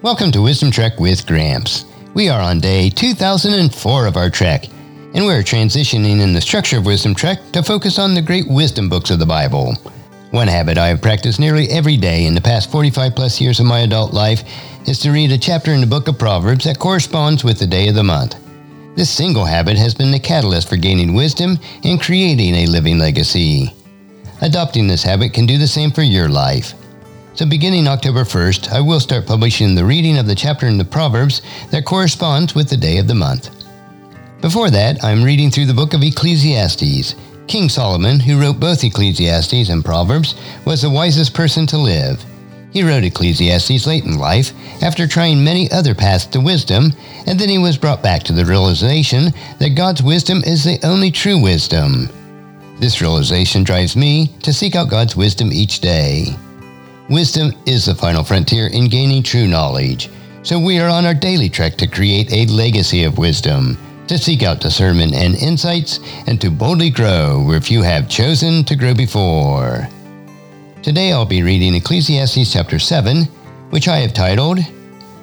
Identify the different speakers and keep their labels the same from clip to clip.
Speaker 1: Welcome to Wisdom Trek with Gramps. We are on day 2004 of our trek, and we're transitioning in the structure of Wisdom Trek to focus on the great wisdom books of the Bible. One habit I have practiced nearly every day in the past 45 plus years of my adult life is to read a chapter in the book of Proverbs that corresponds with the day of the month. This single habit has been the catalyst for gaining wisdom and creating a living legacy. Adopting this habit can do the same for your life. So, beginning October 1st, I will start publishing the reading of the chapter in the Proverbs that corresponds with the day of the month. Before that, I'm reading through the book of Ecclesiastes. King Solomon, who wrote both Ecclesiastes and Proverbs, was the wisest person to live. He wrote Ecclesiastes late in life after trying many other paths to wisdom, and then he was brought back to the realization that God's wisdom is the only true wisdom. This realization drives me to seek out God's wisdom each day. Wisdom is the final frontier in gaining true knowledge, so we are on our daily trek to create a legacy of wisdom, to seek out discernment and insights, and to boldly grow where few have chosen to grow before. Today I'll be reading Ecclesiastes chapter 7, which I have titled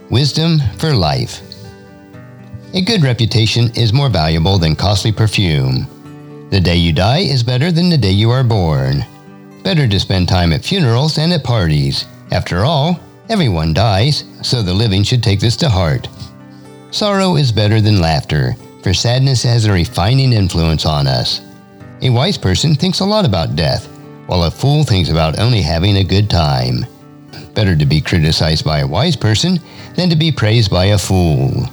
Speaker 1: Wisdom for Life. A good reputation is more valuable than costly perfume. The day you die is better than the day you are born. Better to spend time at funerals than at parties. After all, everyone dies, so the living should take this to heart. Sorrow is better than laughter, for sadness has a refining influence on us. A wise person thinks a lot about death, while a fool thinks about only having a good time. Better to be criticized by a wise person than to be praised by a fool.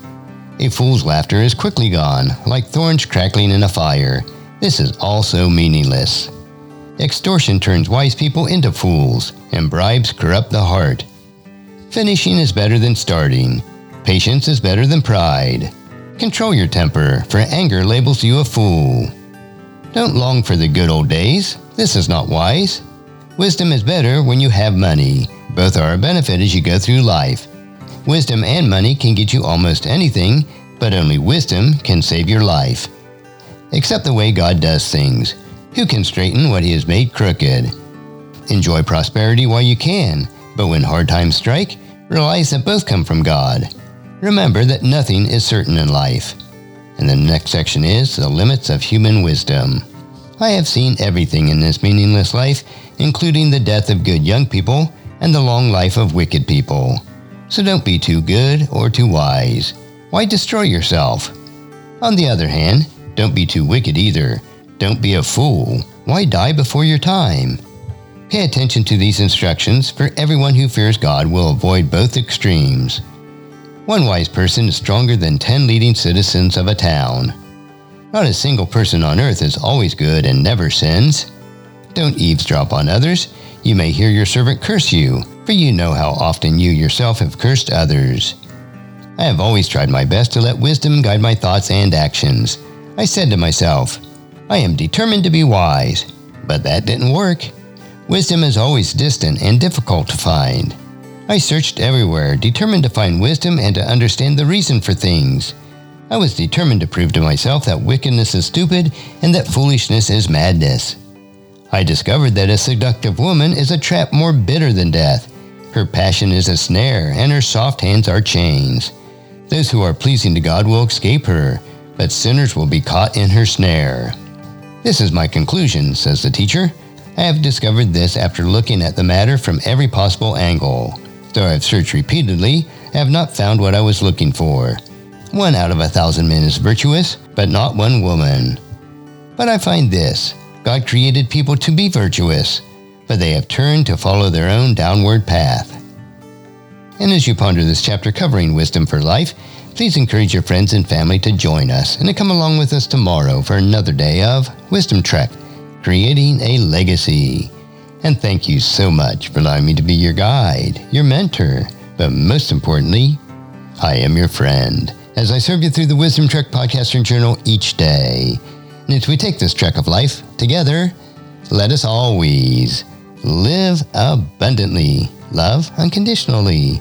Speaker 1: A fool's laughter is quickly gone, like thorns crackling in a fire. This is also meaningless. Extortion turns wise people into fools, and bribes corrupt the heart. Finishing is better than starting. Patience is better than pride. Control your temper, for anger labels you a fool. Don't long for the good old days. This is not wise. Wisdom is better when you have money. Both are a benefit as you go through life. Wisdom and money can get you almost anything, but only wisdom can save your life. Accept the way God does things. Who can straighten what he has made crooked? Enjoy prosperity while you can, but when hard times strike, realize that both come from God. Remember that nothing is certain in life. And the next section is the limits of human wisdom. I have seen everything in this meaningless life, including the death of good young people and the long life of wicked people. So don't be too good or too wise. Why destroy yourself? On the other hand, don't be too wicked either. Don't be a fool. Why die before your time? Pay attention to these instructions, for everyone who fears God will avoid both extremes. One wise person is stronger than ten leading citizens of a town. Not a single person on earth is always good and never sins. Don't eavesdrop on others. You may hear your servant curse you, for you know how often you yourself have cursed others. I have always tried my best to let wisdom guide my thoughts and actions. I said to myself, I am determined to be wise, but that didn't work. Wisdom is always distant and difficult to find. I searched everywhere, determined to find wisdom and to understand the reason for things. I was determined to prove to myself that wickedness is stupid and that foolishness is madness. I discovered that a seductive woman is a trap more bitter than death. Her passion is a snare, and her soft hands are chains. Those who are pleasing to God will escape her, but sinners will be caught in her snare. This is my conclusion, says the teacher. I have discovered this after looking at the matter from every possible angle. Though I have searched repeatedly, I have not found what I was looking for. One out of a thousand men is virtuous, but not one woman. But I find this God created people to be virtuous, but they have turned to follow their own downward path. And as you ponder this chapter covering wisdom for life, please encourage your friends and family to join us and to come along with us tomorrow for another day of Wisdom Trek, creating a legacy. And thank you so much for allowing me to be your guide, your mentor, but most importantly, I am your friend as I serve you through the Wisdom Trek podcast and journal each day. And as we take this trek of life together, let us always live abundantly, love unconditionally,